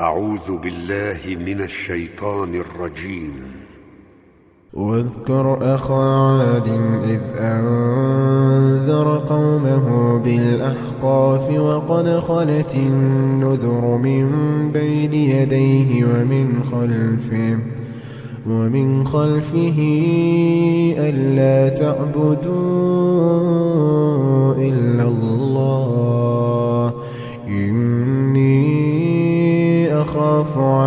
أعوذ بالله من الشيطان الرجيم. واذكر أخا عاد إذ أنذر قومه بالأحقاف وقد خلت النذر من بين يديه ومن خلفه ومن خلفه ألا تعبدوا إلا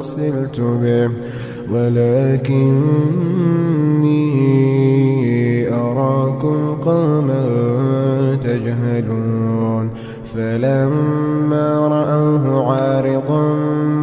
أرسلت به ولكني أراكم قوما تجهلون. فلما رأوه عارضا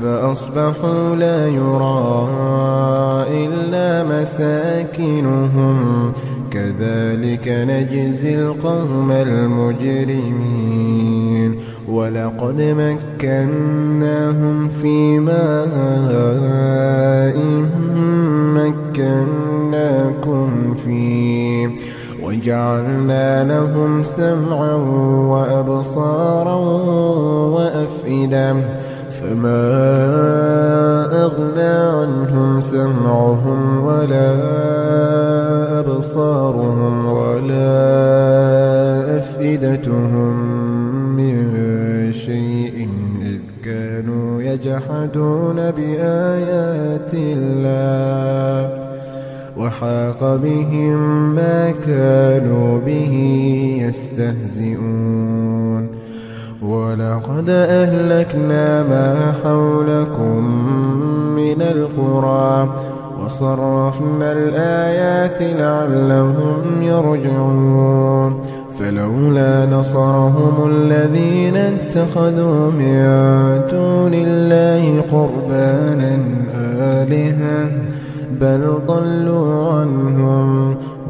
فأصبحوا لا يرى إلا مساكنهم. كذلك نجزي القوم المجرمين. ولقد مكناهم في ماء مكناكم فيه. وجعلنا لهم سمعا وأبصارا وأفئدة. فما أغنى عنهم سمعهم ولا أبصارهم ولا أفئدتهم من شيء إذ كانوا يجحدون بآيات الله وحاق بهم ما كانوا به يستهزئون ولقد أهلكنا ما حولكم من القرى وصرفنا الآيات لعلهم يرجعون فلولا نصرهم الذين اتخذوا من دون الله قربانا آلهة بل ضلوا عنهم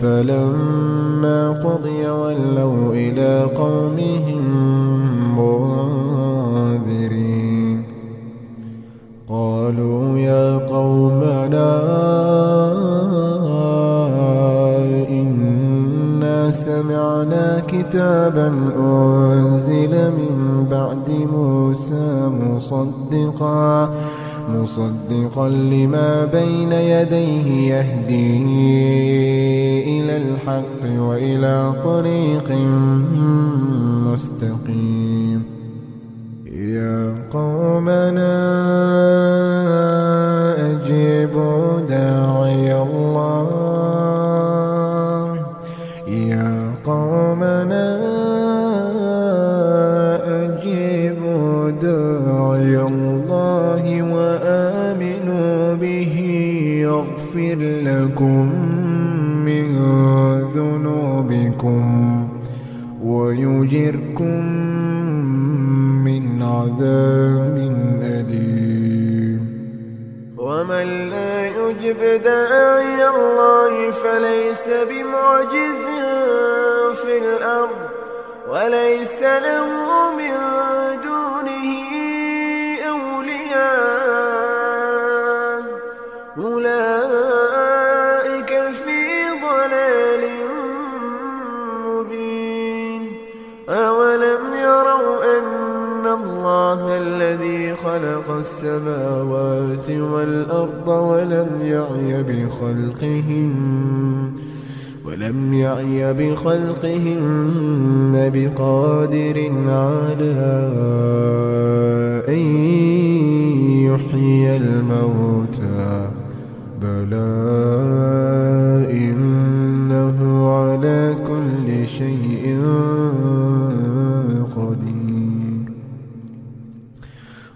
فلما قضي ولوا إلى قومهم منذرين. قالوا يا قومنا إنا سمعنا كتابا أنزل من بعد موسى مصدقا. مصدقا لما بين يديه يهدي إلى الحق وإلى طريق مستقيم. يا قومنا أجيبوا داعي الله. يا قومنا أجيبوا داعي الله. يغفر لكم من ذنوبكم ويجركم من عذاب أليم. ومن لا يجب داعي الله فليس بمعجز في الأرض وليس له من دونه السماوات والأرض ولم يعي بخلقهن ولم يعي بخلقهن بقادر على أن يحيي الموتى بلى إنه على كل شيء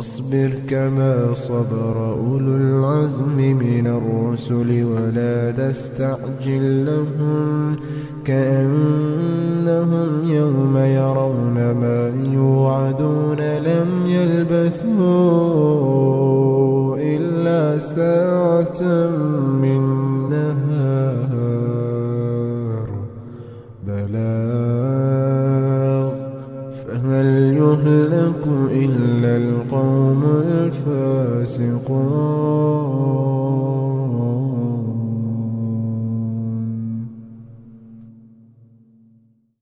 فاصبر كما صبر أولو العزم من الرسل ولا تستعجل لهم كأنهم يوم يرون ما يوعدون لم يلبثوا إلا ساعة من لكم إلا القوم الفاسقون.